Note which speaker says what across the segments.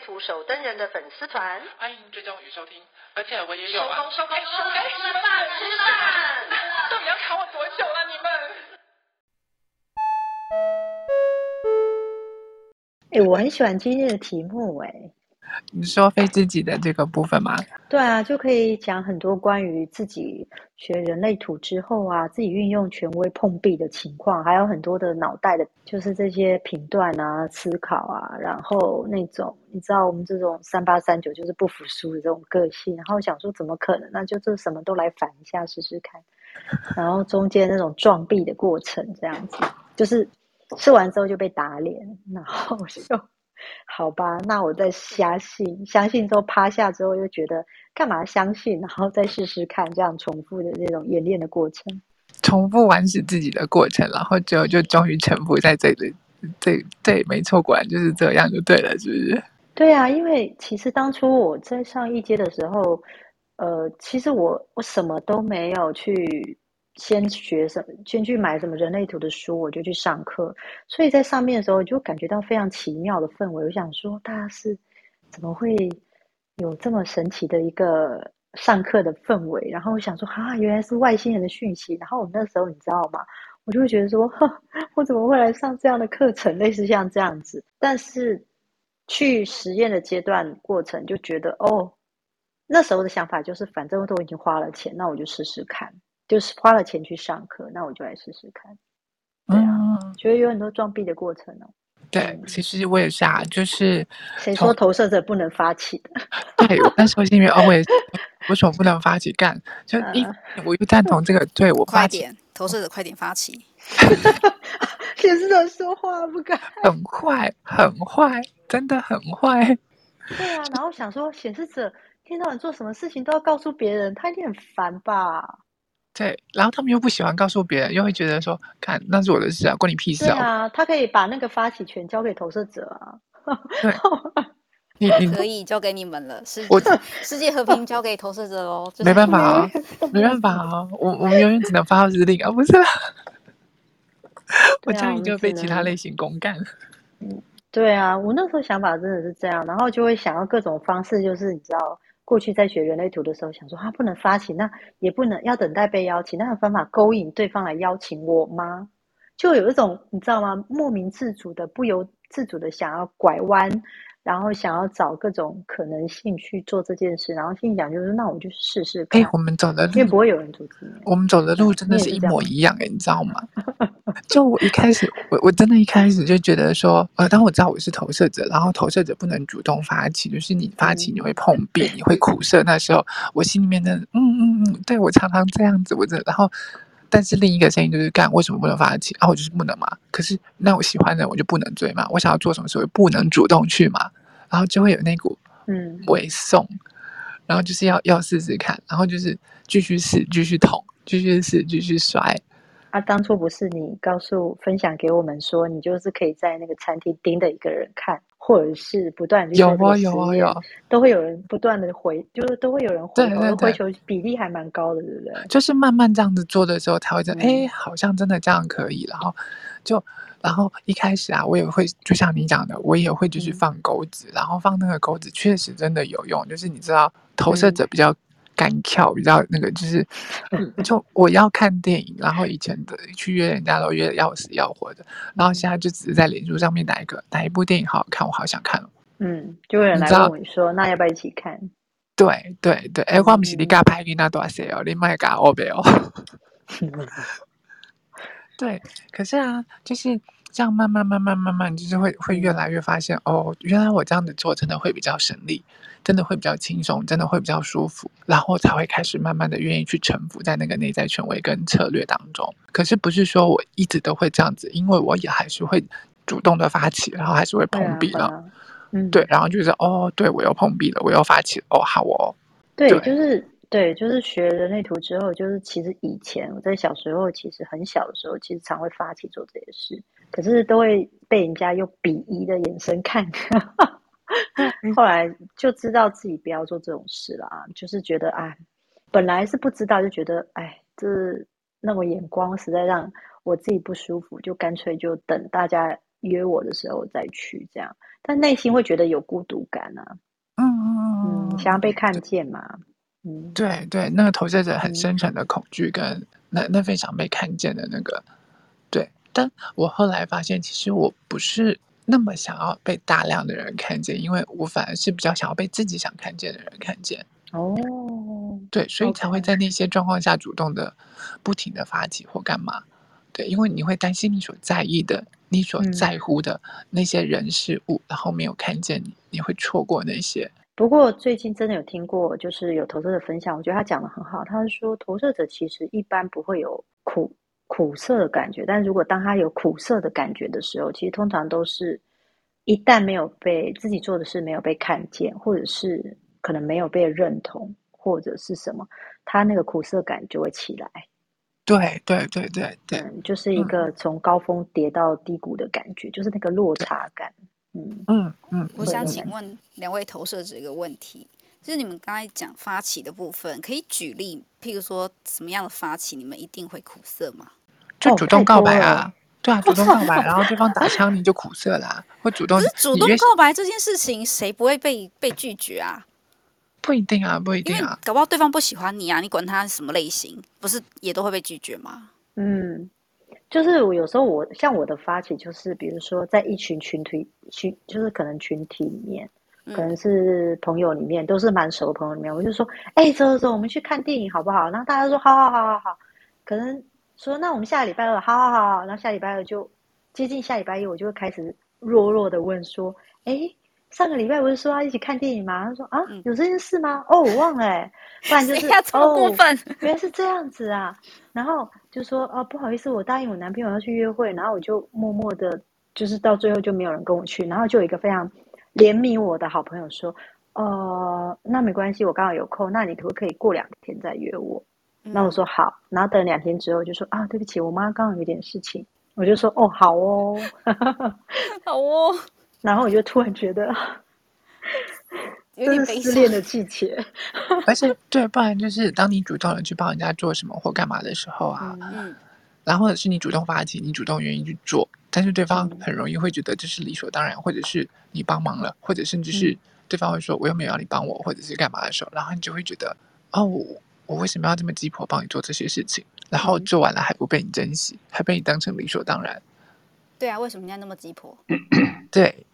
Speaker 1: 图手灯人的粉丝团，
Speaker 2: 欢迎追踪与收听，而且我也有啊。
Speaker 1: 收工收工收工，吃饭吃饭，
Speaker 2: 到底要卡我多久了你们？
Speaker 3: 哎，我很喜欢今天的题目哎。
Speaker 2: 你你说非自己的这个部分吗？
Speaker 3: 对啊，就可以讲很多关于自己学人类图之后啊，自己运用权威碰壁的情况，还有很多的脑袋的，就是这些评断啊、思考啊，然后那种你知道我们这种三八三九就是不服输的这种个性，然后想说怎么可能？那就这什么都来反一下试试看，然后中间那种撞壁的过程，这样子就是吃完之后就被打脸，然后就。好吧，那我再相信，相信之后趴下之后又觉得干嘛相信，然后再试试看，这样重复的那种演练的过程，
Speaker 2: 重复完成自己的过程，然后最后就终于臣服在这里。对对，没错，果然就是这样就对了，是不是？
Speaker 3: 对啊，因为其实当初我在上一阶的时候，呃，其实我我什么都没有去。先学什么？先去买什么人类图的书，我就去上课。所以在上面的时候，就感觉到非常奇妙的氛围。我想说，大家是怎么会有这么神奇的一个上课的氛围？然后我想说，啊，原来是外星人的讯息。然后我那时候，你知道吗？我就会觉得说，我怎么会来上这样的课程？类似像这样子。但是去实验的阶段过程，就觉得哦，那时候的想法就是，反正我都已经花了钱，那我就试试看。就是花了钱去上课，那我就来试试看。对啊，嗯、觉得有很多撞壁的过程哦。
Speaker 2: 对，嗯、其实我也是啊，就是
Speaker 3: 谁说投射者不能发起的？
Speaker 2: 对，那时候是因为哦，我也为什么不能发起干？就一，我又赞同这个，对我快点，
Speaker 1: 投射者快点发起。
Speaker 3: 显示者说话不敢，
Speaker 2: 很坏，很坏，真的很坏。
Speaker 3: 对啊，然后想说显示者天到晚做什么事情都要告诉别人，他一定很烦吧？
Speaker 2: 对，然后他们又不喜欢告诉别人，又会觉得说，看那是我的事啊，关你屁事啊！
Speaker 3: 对啊，他可以把那个发起权交给投射者啊。
Speaker 2: 对，你你
Speaker 1: 可以交给你们了，世
Speaker 2: 我
Speaker 1: 世界和平交给投射者喽。
Speaker 2: 没办法啊，没办法啊，我我们永远只能发号施令啊，不是啦。我这样就被其他类型公干。
Speaker 3: 嗯，对啊，我那时候想法真的是这样，然后就会想要各种方式，就是你知道。过去在学人类图的时候，想说他、啊、不能发起，那也不能要等待被邀请，那有方法勾引对方来邀请我吗？就有一种你知道吗？莫名自主的、不由自主的想要拐弯。然后想要找各种可能性去做这件事，然后心里讲就是，那我就试试看。
Speaker 2: 哎，我们走的路，
Speaker 3: 因为不会有人阻止你。
Speaker 2: 我们走的路真的是一模一样，哎，你知道吗？就我一开始，我我真的一开始就觉得说，呃，当我知道我是投射者，然后投射者不能主动发起，就是你发起你会碰壁，嗯、你会苦涩。那时候我心里面的，嗯嗯嗯，对我常常这样子，我这然后，但是另一个声音就是干，为什么不能发起？然后我就是不能嘛。可是那我喜欢的人我就不能追嘛？我想要做什么事我就不能主动去嘛？然后就会有那股嗯委送，然后就是要要试试看，然后就是继续试，继续捅，继续试，继续摔。
Speaker 3: 啊，当初不是你告诉分享给我们说，你就是可以在那个餐厅盯着一个人看，或者是不断的有啊有啊有，都会有人不断的回，就是都会有人回，对对对，回球比例还蛮高的，对不对？
Speaker 2: 就是慢慢这样子做的时候，才会觉得哎，好像真的这样可以，然后就。然后一开始啊，我也会就像你讲的，我也会就是放钩子，嗯、然后放那个钩子确实真的有用。就是你知道，投射者比较敢跳，嗯、比较那个，就是就我要看电影，然后以前的去约人家都约要死要活的，然后现在就只是在脸书上面哪一个哪一部电影好好看，我好想看。
Speaker 3: 嗯，就有人来问我说，那要不要一起看？
Speaker 2: 对对对，哎，我不是你嘎拍给那多少哦，你买嘎欧贝哦。对，可是啊，就是这样慢慢慢慢慢慢，就是会会越来越发现哦，原来我这样子做真的会比较省力，真的会比较轻松，真的会比较舒服，然后才会开始慢慢的愿意去臣服在那个内在权威跟策略当中。可是不是说我一直都会这样子，因为我也还是会主动的发起，然后还是会碰壁了。
Speaker 3: 嗯，
Speaker 2: 对，然后就是哦，对我又碰壁了，我又发起了，哦，好哦，
Speaker 3: 对，
Speaker 2: 对
Speaker 3: 就是对，就是学人类图之后，就是其实以前我在小时候，其实很小的时候，其实常会发起做这些事，可是都会被人家用鄙夷的眼神看。后来就知道自己不要做这种事啦，就是觉得哎，本来是不知道，就觉得哎，这那种眼光实在让我自己不舒服，就干脆就等大家约我的时候再去这样。但内心会觉得有孤独感啊，
Speaker 2: 嗯嗯
Speaker 3: 嗯，想要被看见嘛，嗯，
Speaker 2: 对对，那个投射者很深沉的恐惧跟那那非常被看见的那个，对。但我后来发现，其实我不是。那么想要被大量的人看见，因为我反而是比较想要被自己想看见的人看见。
Speaker 3: 哦，
Speaker 2: 对，所以才会在那些状况下主动的、不停的发起或干嘛。对，因为你会担心你所在意的、你所在乎的那些人事物，嗯、然后没有看见你，你会错过那些。
Speaker 3: 不过最近真的有听过，就是有投射者分享，我觉得他讲的很好。他是说，投射者其实一般不会有苦。苦涩的感觉，但如果当他有苦涩的感觉的时候，其实通常都是一旦没有被自己做的事没有被看见，或者是可能没有被认同，或者是什么，他那个苦涩感就会起来。
Speaker 2: 对对对对对，
Speaker 3: 嗯，就是一个从高峰跌到低谷的感觉，嗯、就是那个落差感。嗯
Speaker 2: 嗯嗯。
Speaker 4: 我想请问两位投射者一个问题，就是你们刚才讲发起的部分，可以举例，譬如说什么样的发起，你们一定会苦涩吗？
Speaker 2: 就主动告白啊，对啊，主动告白，然后对方打枪你就苦涩啦，或主
Speaker 4: 动。主动告白这件事情，谁不会被被拒绝啊？
Speaker 2: 不一定啊，不一定啊，
Speaker 4: 搞不好对方不喜欢你啊，你管他什么类型，不是也都会被拒绝吗？
Speaker 3: 嗯，就是我有时候我像我的发起，就是比如说在一群群体群，就是可能群体里面，可能是朋友里面，都是蛮熟的朋友里面，我就说，哎，走走走，我们去看电影好不好？然后大家说，好好好好好，可能。说那我们下礼拜二，好好好，然后下礼拜二就接近下礼拜一，我就会开始弱弱的问说，哎，上个礼拜不是说要一起看电影吗？他说啊，有这件事吗？哦，我忘了哎，不然就是
Speaker 4: 哦，
Speaker 3: 原来是这样子啊，然后就说哦，不好意思，我答应我男朋友要去约会，然后我就默默的，就是到最后就没有人跟我去，然后就有一个非常怜悯我的好朋友说，呃，那没关系，我刚好有空，那你可不可以过两天再约我？那我说好，然后等两天之后就说啊，对不起，我妈刚好有点事情，我就说哦，好哦，
Speaker 4: 好哦，
Speaker 3: 然后我就突然觉得，有点失恋的季节，
Speaker 2: 而且对，不然就是当你主动的去帮人家做什么或干嘛的时候啊，嗯，然后或者是你主动发起，你主动愿意去做，但是对方很容易会觉得这是理所当然，或者是你帮忙了，或者甚至是对方会说我又没有要你帮我，或者是干嘛的时候，然后你就会觉得哦。我为什么要这么鸡婆帮你做这些事情？然后做完了还不被你珍惜，还被你当成理所当然？
Speaker 4: 对啊，为什么要那么鸡婆？
Speaker 2: 对，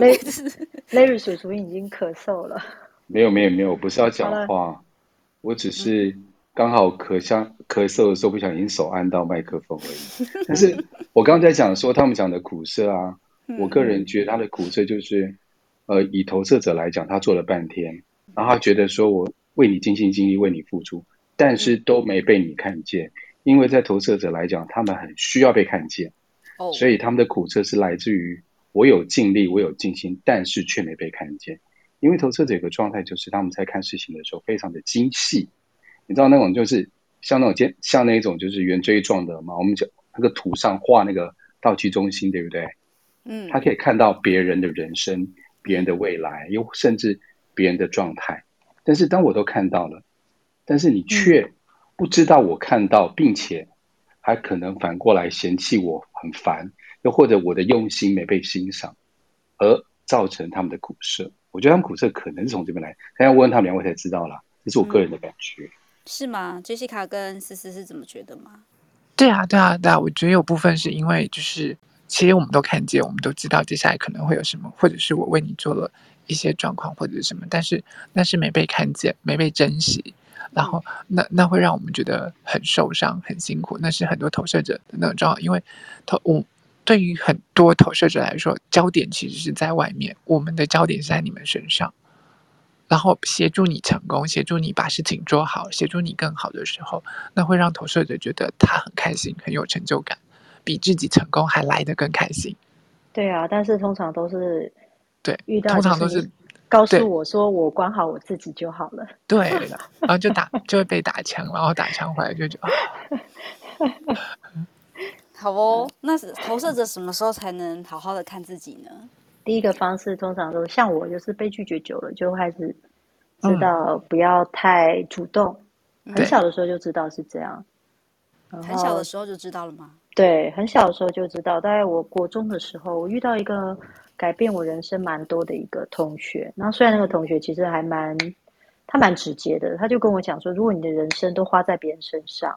Speaker 3: 雷 Larry 叔叔已经咳嗽了。
Speaker 5: 没有没有没有，我不是要讲话，我只是刚好咳像咳嗽的时候不小心手按到麦克风而已。但是我刚刚在讲说他们讲的苦涩啊，我个人觉得他的苦涩就是，呃，以投射者来讲，他做了半天，然后他觉得说我。为你尽心尽力为你付出，但是都没被你看见，因为在投射者来讲，他们很需要被看见，所以他们的苦涩是来自于我有尽力，我有尽心，但是却没被看见。因为投射者有个状态就是他们在看事情的时候非常的精细，你知道那种就是像那种尖像那种就是圆锥状的嘛，我们讲那个图上画那个道具中心，对不对？嗯，他可以看到别人的人生、别人的未来，又甚至别人的状态。但是当我都看到了，但是你却不知道我看到，并且还可能反过来嫌弃我很烦，又或者我的用心没被欣赏，而造成他们的苦涩。我觉得他们苦涩可能是从这边来，但要问他们两位才知道啦。这是我个人的感觉。
Speaker 4: 是吗？Jessica 跟思思是怎么觉得吗？
Speaker 2: 对啊，对啊，对啊。我觉得有部分是因为就是，其实我们都看见，我们都知道接下来可能会有什么，或者是我为你做了。一些状况或者是什么，但是那是没被看见，没被珍惜，然后那那会让我们觉得很受伤、很辛苦。那是很多投射者的那种状况，因为投我对于很多投射者来说，焦点其实是在外面，我们的焦点是在你们身上，然后协助你成功，协助你把事情做好，协助你更好的时候，那会让投射者觉得他很开心，很有成就感，比自己成功还来得更开心。
Speaker 3: 对啊，但是通常都是
Speaker 2: 对，
Speaker 3: 遇到
Speaker 2: 通常都是
Speaker 3: 告诉我说我管好我自己就好了。
Speaker 2: 对，然后就打就会被打枪，然后打枪回来就觉得。
Speaker 4: 好哦，那投射者什么时候才能好好的看自己呢？
Speaker 3: 第一个方式通常都像我，就是被拒绝久了，就开始知道不要太主动。嗯、很小的时候就知道是这样。
Speaker 4: 很小的时候就知道了吗？
Speaker 3: 对，很小的时候就知道。大概我国中的时候，我遇到一个改变我人生蛮多的一个同学。然后虽然那个同学其实还蛮，他蛮直接的，他就跟我讲说，如果你的人生都花在别人身上。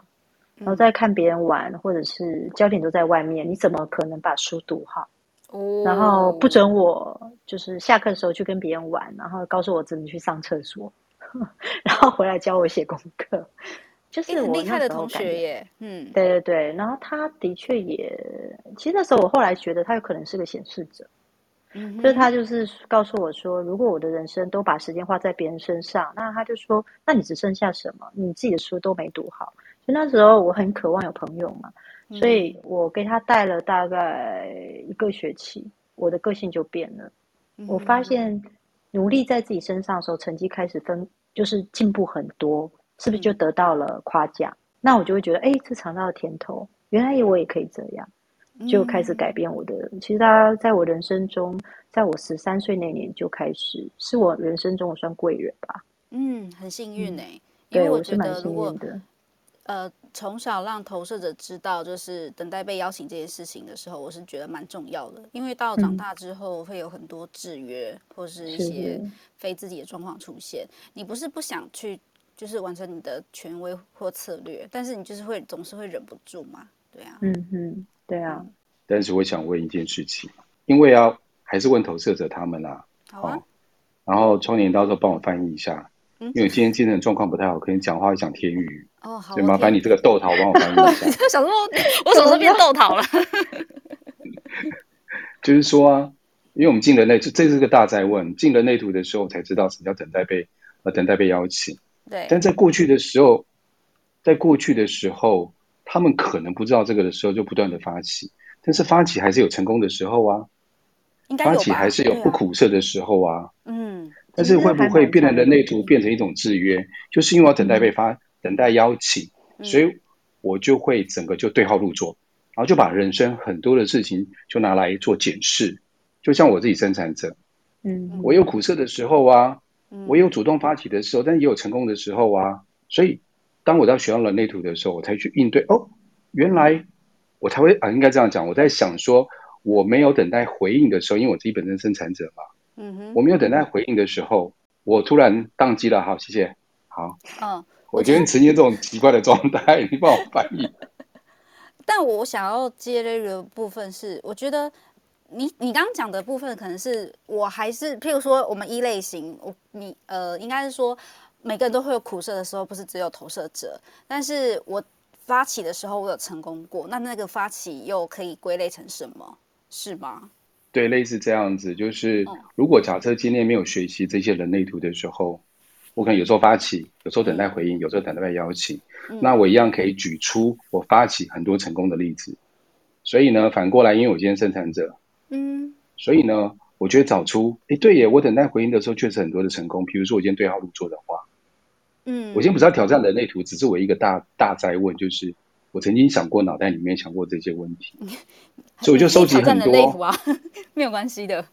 Speaker 3: 然后再看别人玩，或者是焦点都在外面，你怎么可能把书读好？哦。然后不准我就是下课的时候去跟别人玩，然后告诉我怎么去上厕所，然后回来教我写功课。就是我很厉害的同学耶。嗯，对对对。然后他的确也，其实那时候我后来觉得他有可能是个显示者。嗯。就是他就是告诉我说，如果我的人生都把时间花在别人身上，那他就说，那你只剩下什么？你自己的书都没读好。那时候我很渴望有朋友嘛，所以我给他带了大概一个学期，我的个性就变了。我发现努力在自己身上的时候，成绩开始分就是进步很多，是不是就得到了夸奖？那我就会觉得，哎，这尝到了甜头，原来我也可以这样，就开始改变我的。其实他在我人生中，在我十三岁那年就开始，是我人生中我算贵人吧。嗯，很幸运哎、欸，对，我觉得如果的。呃，从小让投射者知道，就是等待被邀请这件事情的时候，我是觉得蛮重要的。因为到长大之后，会有很多制约或是一些非自己的状况出现。你不是不想去，就是完成你的权威或策略，但是你就是会总是会忍不住嘛，对啊。嗯嗯，对啊。
Speaker 5: 但是我想问一件事情，因为啊，还是问投射者他们啊。好啊。然后窗帘到时候帮我翻译一下。因为今天精神状况不太好，可能讲话会讲天语哦，好，所以麻烦你这个豆桃帮我翻译一下。
Speaker 4: 小时候我什么时候变豆桃了？
Speaker 5: 就是说啊，因为我们进人类图，这是个大哉问。进人类图的时候才知道什么叫等待被呃等待被邀请。对。但在过去的时候，在过去的时候，他们可能不知道这个的时候，就不断的发起。但是发起还是有成功的时候啊？发起还是有不苦涩的时候啊。啊嗯。但是会不会变成人类图变成一种制约？就是因为我等待被发，嗯、等待邀请，所以我就会整个就对号入座，然后就把人生很多的事情就拿来做检视。就像我自己生产者，嗯，我有苦涩的时候啊，我有主动发起的时候，但也有成功的时候啊。所以当我在学到人类图的时候，我才去应对。哦，原来我才会啊，应该这样讲。我在想说，我没有等待回应的时候，因为我自己本身生产者嘛。嗯哼，我没有等待回应的时候，我突然宕机了。好，谢谢。好，嗯，我觉得你呈现这种奇怪的状态，你帮我翻译。
Speaker 4: 但我想要接那个部分是，我觉得你你刚刚讲的部分，可能是我还是譬如说，我们一类型，我你呃，应该是说每个人都会有苦涩的时候，不是只有投射者。但是我发起的时候，我有成功过，那那个发起又可以归类成什么？是吗？
Speaker 5: 对，类似这样子，就是如果假设今天没有学习这些人类图的时候，我可能有时候发起，有时候等待回应，有时候等待被邀请，那我一样可以举出我发起很多成功的例子。所以呢，反过来，因为我今天生产者，嗯，所以呢，我觉得找出，哎，对耶，我等待回应的时候确实很多的成功。比如说我今天对号入座的话，嗯，我今天不是要挑战人类图，只是我一个大大灾问，就是。我曾经想过，脑袋里面想过这些问题，所以我就收集很多。
Speaker 4: 啊、没有关系的。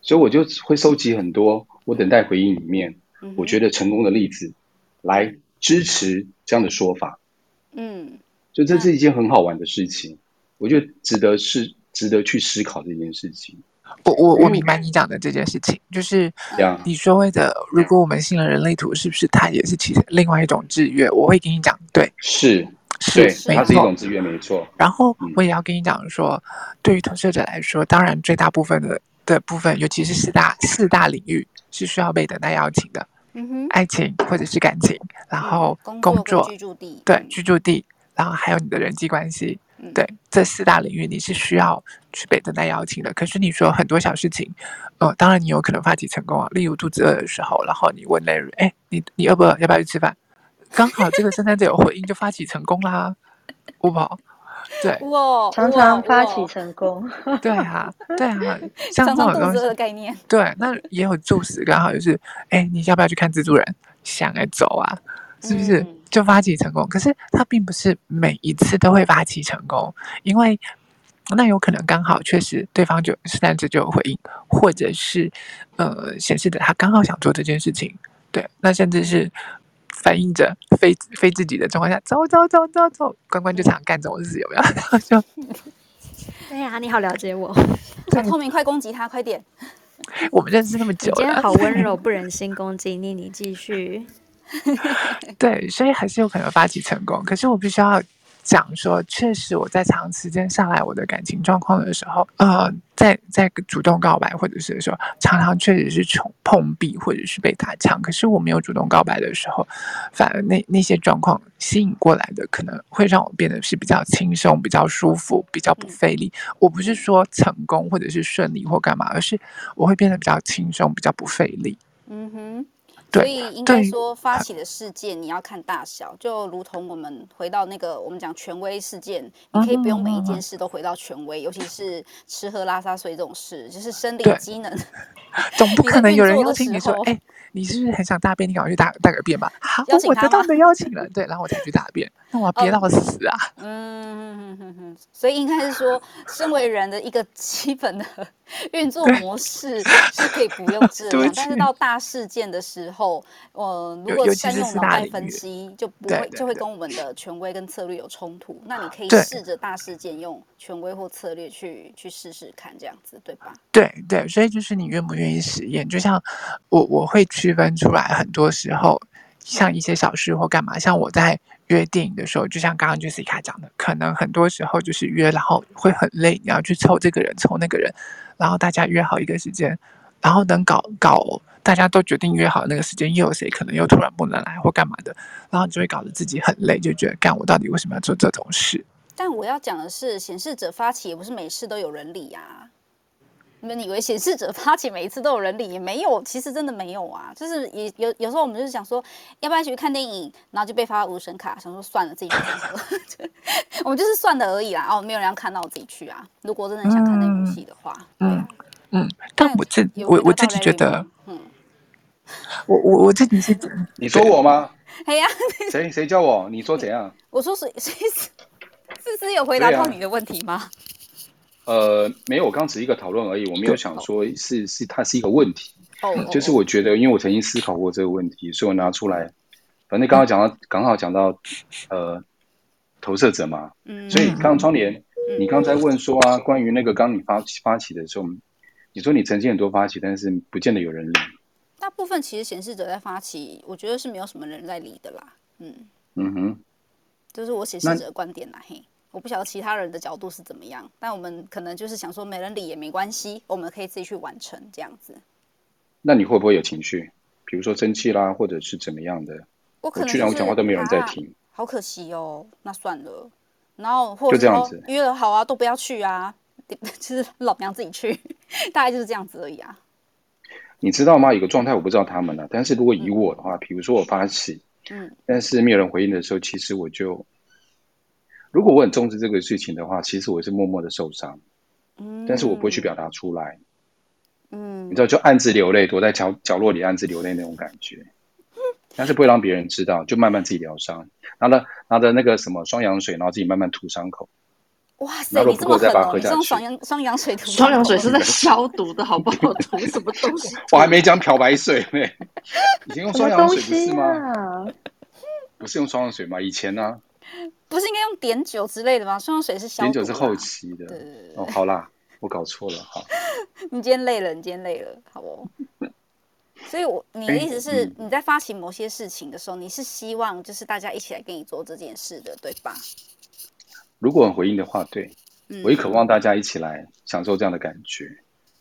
Speaker 5: 所以我就会收集很多我等待回应里面，我觉得成功的例子，来支持这样的说法。嗯，所以这是一件很好玩的事情，我觉得值得是值得去思考这件事情。
Speaker 2: 我我我明白你讲的这件事情，就是你所谓的，如果我们信了人类图，是不是它也是其实另外一种制约？我会跟你讲，对，
Speaker 5: 是。是，是它是一种制约，没错。
Speaker 2: 然后我也要跟你讲说，嗯、对于投射者来说，当然最大部分的的部分，尤其是四大四大领域是需要被等待邀请的。嗯哼，爱情或者是感情，然后工作、居住地，对，居住地，然后还有你的人际关系，嗯、对，这四大领域你是需要去被等待邀请的。可是你说很多小事情，呃，当然你有可能发起成功啊，例如肚子饿的时候，然后你问 Larry，哎，你你饿不饿？要不要去吃饭？刚好这个生产者有回应，就发起成功啦，不好。对，
Speaker 4: 哇，
Speaker 3: 常常发起成功，
Speaker 2: 对啊，对啊，像这种东西
Speaker 4: 的概念，
Speaker 2: 对，那也有助死，刚好就是，哎，你要不要去看蜘蛛人？想来走啊，是不是？就发起成功，嗯、可是他并不是每一次都会发起成功，因为那有可能刚好确实对方就擅自就有回应，或者是呃显示的他刚好想做这件事情，对，那甚至是。反映着非非自己的状况下，走走走走走，关关就常干这种事，有没有？然后就，
Speaker 6: 对呀，你好了解我。
Speaker 4: 小透明，快攻击他，快点！
Speaker 2: 我们认识那么久了，
Speaker 6: 今天好温柔，不忍心攻击你，你继续。
Speaker 2: 对，所以还是有可能发起成功，可是我必须要。讲说，确实我在长时间下来，我的感情状况的时候，呃，在在主动告白，或者是说常常确实是碰碰壁，或者是被打枪。可是我没有主动告白的时候，反而那那些状况吸引过来的，可能会让我变得是比较轻松、比较舒服、比较不费力。我不是说成功或者是顺利或干嘛，而是我会变得比较轻松、比较不费力。嗯哼。
Speaker 4: 所以应该说，发起的事件你要看大小，就如同我们回到那个我们讲权威事件，你可以不用每一件事都回到权威，尤其是吃喝拉撒睡这种事，就是生理机能。
Speaker 2: 总不可能有人邀请你说，哎，你是不是很想大便？你赶快去大大个便吧。好，我得到你的邀请了，对，然后我才去大便，那我要憋到死啊。
Speaker 4: 嗯，所以应该是说，身为人的一个基本的运作模式是可以不用 这样，但是到大事件的时候，呃，如果善用脑袋分析，就不会就会跟我们的权威跟策略有冲突。那你可以试着大事件用权威或策略去去试试看，这样子对吧？
Speaker 2: 对对，所以就是你愿不愿意实验？就像我我会区分出来，很多时候像一些小事或干嘛，像我在。约电影的时候，就像刚刚 Jessica 讲的，可能很多时候就是约，然后会很累，你要去凑这个人，凑那个人，然后大家约好一个时间，然后等搞搞，大家都决定约好那个时间，又有谁可能又突然不能来或干嘛的，然后你就会搞得自己很累，就觉得干我到底为什么要做这种事？
Speaker 4: 但我要讲的是，显示者发起也不是每事都有人理啊。你们以为显示者发起每一次都有人理，也没有，其实真的没有啊。就是也有有时候我们就是想说，要不然一起去看电影，然后就被发无声卡，想说算了，自己去看。我们就是算的而已啦。哦，没有人要看到，我自己去啊。如果真的想看那部戏的话，
Speaker 2: 嗯嗯，但我自我我自己觉得，嗯，我我我自己是，
Speaker 5: 你说我吗？
Speaker 4: 哎呀，
Speaker 5: 谁谁叫我？你说怎样？
Speaker 4: 我说谁谁是思思有回答到你的问题吗？
Speaker 5: 呃，没有，我刚只是一个讨论而已，我没有想说是是它是一个问题，就是我觉得，因为我曾经思考过这个问题，所以我拿出来。反正刚刚讲到，刚好讲到呃投射者嘛，嗯所以刚刚窗帘，你刚才问说啊，关于那个刚你发发起的时候，你说你曾经很多发起，但是不见得有人理。
Speaker 4: 大部分其实显示者在发起，我觉得是没有什么人在理的啦。嗯
Speaker 5: 嗯哼，
Speaker 4: 就是我显示者的观点啦，嘿。我不晓得其他人的角度是怎么样，但我们可能就是想说，没人理也没关系，我们可以自己去完成这样子。
Speaker 5: 那你会不会有情绪？比如说生气啦，或者是怎么样的？
Speaker 4: 我可能、
Speaker 5: 就是、我讲话都没有人在听，
Speaker 4: 好可惜哦。那算了，然后或者说约了好啊，都不要去啊，就是老娘自己去，大概就是这样子而已啊。
Speaker 5: 你知道吗？有个状态我不知道他们呢，但是如果以我的话，比如说我发起，嗯，但是没有人回应的时候，其实我就。如果我很重视这个事情的话，其实我是默默的受伤，嗯，但是我不会去表达出来，嗯，你知道，就暗自流泪，躲在角角落里暗自流泪那种感觉，但是不会让别人知道，就慢慢自己疗伤，拿着拿着那个什么双氧水，然后自己慢慢涂伤口。
Speaker 4: 哇塞，你这么狠哦！你用双氧双氧水涂，
Speaker 6: 双氧水是在消毒的，好不好？涂什么东西？
Speaker 5: 我还没讲漂白水呢，以前用双氧水不是吗？不是用双氧水吗？以前呢？
Speaker 4: 不是应该用碘酒之类的吗？双氧水是消毒。碘
Speaker 5: 酒是后期的。对对对。哦，好啦，我搞错了，好。
Speaker 4: 你今天累了，你今天累了，好不？所以我，我你的意思是，你在发起某些事情的时候，你是希望就是大家一起来跟你做这件事的，对吧？
Speaker 5: 如果很回应的话，对，嗯、我也渴望大家一起来享受这样的感觉。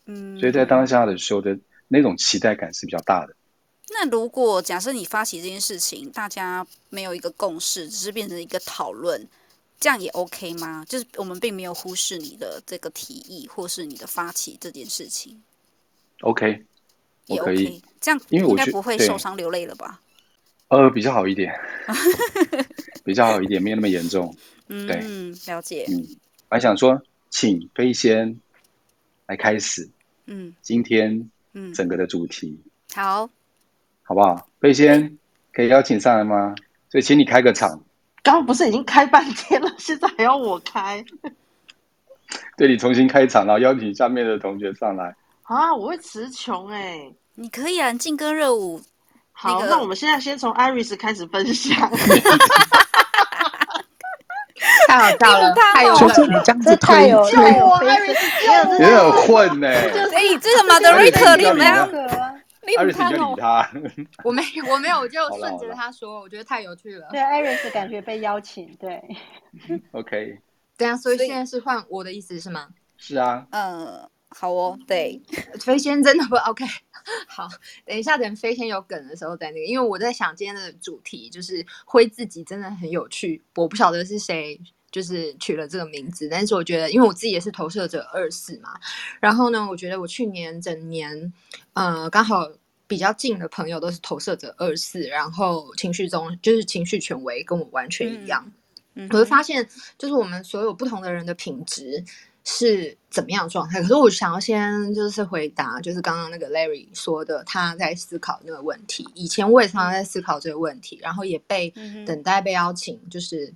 Speaker 5: 嗯。所以在当下的时候的那种期待感是比较大的。
Speaker 4: 那如果假设你发起这件事情，大家没有一个共识，只是变成一个讨论，这样也 OK 吗？就是我们并没有忽视你的这个提议，或是你的发起这件事情。
Speaker 5: OK，
Speaker 4: 也 OK，这样应该不会受伤流泪了吧？
Speaker 5: 呃，比较好一点，比较好一点，没有那么严重。
Speaker 4: 嗯，
Speaker 5: 对，
Speaker 4: 了解。
Speaker 5: 嗯，我还想说，请飞仙来开始。
Speaker 4: 嗯，
Speaker 5: 今天
Speaker 4: 嗯，
Speaker 5: 整个的主题，
Speaker 4: 好，
Speaker 5: 好不好？飞仙可以邀请上来吗？所以请你开个场。
Speaker 6: 刚刚不是已经开半天了，现在还要我开？
Speaker 5: 对，你重新开场，然后邀请下面的同学上来。
Speaker 6: 啊，我会词穷哎。
Speaker 4: 你可以啊，劲歌热舞。
Speaker 6: 好，那我们现在先从 Iris 开始分享。
Speaker 7: 太好笑了，太有
Speaker 2: 就是你这样子
Speaker 3: 太有
Speaker 2: 推，
Speaker 3: 太有
Speaker 5: 点混呢、欸。
Speaker 4: 所以这个 moderator 你们要，
Speaker 5: 艾瑞斯就理他。
Speaker 7: 我没，我没有，我就顺着他说，我觉得太有趣了。
Speaker 3: 对艾瑞斯感觉被邀请，对。
Speaker 5: OK，
Speaker 7: 对啊，所以现在是换我的意思是吗？
Speaker 5: 是啊，
Speaker 4: 嗯，好哦，对，
Speaker 7: 飞仙真的不 OK。好，等一下，等飞仙有梗的时候再那个，因为我在想今天的主题就是挥自己真的很有趣，我不晓得是谁就是取了这个名字，但是我觉得，因为我自己也是投射者二四嘛，然后呢，我觉得我去年整年，呃，刚好比较近的朋友都是投射者二四，然后情绪中就是情绪权威跟我完全一样，
Speaker 4: 嗯，
Speaker 7: 我就发现就是我们所有不同的人的品质。是怎么样的状态？可是我想要先就是回答，就是刚刚那个 Larry 说的，他在思考那个问题。以前我也常常在思考这个问题，然后也被等待被邀请，就是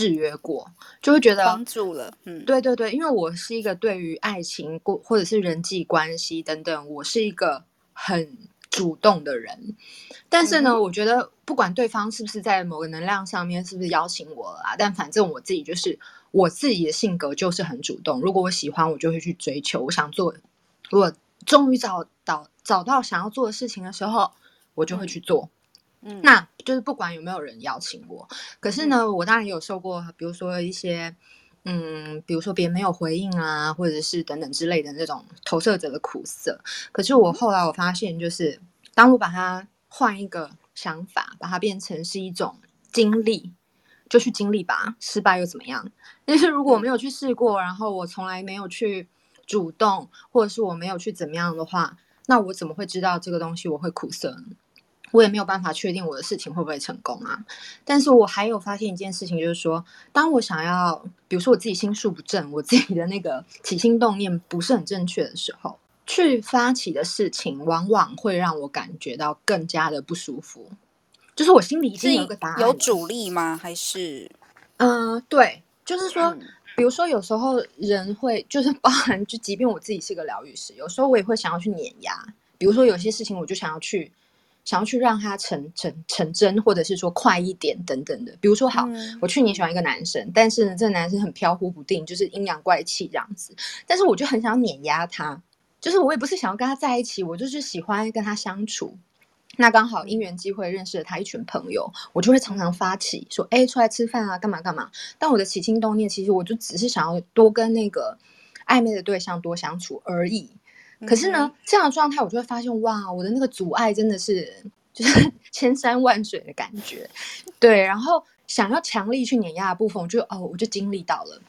Speaker 7: 制约过，就会觉得
Speaker 4: 帮助了。嗯，
Speaker 7: 对对对，因为我是一个对于爱情或或者是人际关系等等，我是一个很主动的人。但是呢，我觉得不管对方是不是在某个能量上面是不是邀请我了啊，但反正我自己就是。我自己的性格就是很主动，如果我喜欢，我就会去追求。我想做，我终于找到找到想要做的事情的时候，我就会去做。嗯，那就是不管有没有人邀请我。可是呢，我当然也有受过，比如说一些，嗯，比如说别人没有回应啊，或者是等等之类的那种投射者的苦涩。可是我后来我发现，就是当我把它换一个想法，把它变成是一种经历。就去经历吧，失败又怎么样？但是如果我没有去试过，然后我从来没有去主动，或者是我没有去怎么样的话，那我怎么会知道这个东西我会苦涩呢？我也没有办法确定我的事情会不会成功啊。但是我还有发现一件事情，就是说，当我想要，比如说我自己心术不正，我自己的那个起心动念不是很正确的时候，去发起的事情，往往会让我感觉到更加的不舒服。就是我心里已经有个答案，
Speaker 4: 有阻力吗？还是，
Speaker 7: 嗯、呃，对，就是说，比如说有时候人会，就是包含，就即便我自己是个疗愈师，有时候我也会想要去碾压。比如说有些事情，我就想要去，想要去让他成成成真，或者是说快一点等等的。比如说，好，嗯、我去年喜欢一个男生，但是呢，这个男生很飘忽不定，就是阴阳怪气这样子。但是我就很想碾压他，就是我也不是想要跟他在一起，我就是喜欢跟他相处。那刚好因缘机会认识了他一群朋友，我就会常常发起说：“哎，出来吃饭啊，干嘛干嘛。”但我的起心动念，其实我就只是想要多跟那个暧昧的对象多相处而已。可是呢，这样的状态，我就会发现，哇，我的那个阻碍真的是就是 千山万水的感觉。对，然后想要强力去碾压的部分，我就哦，我就经历到了，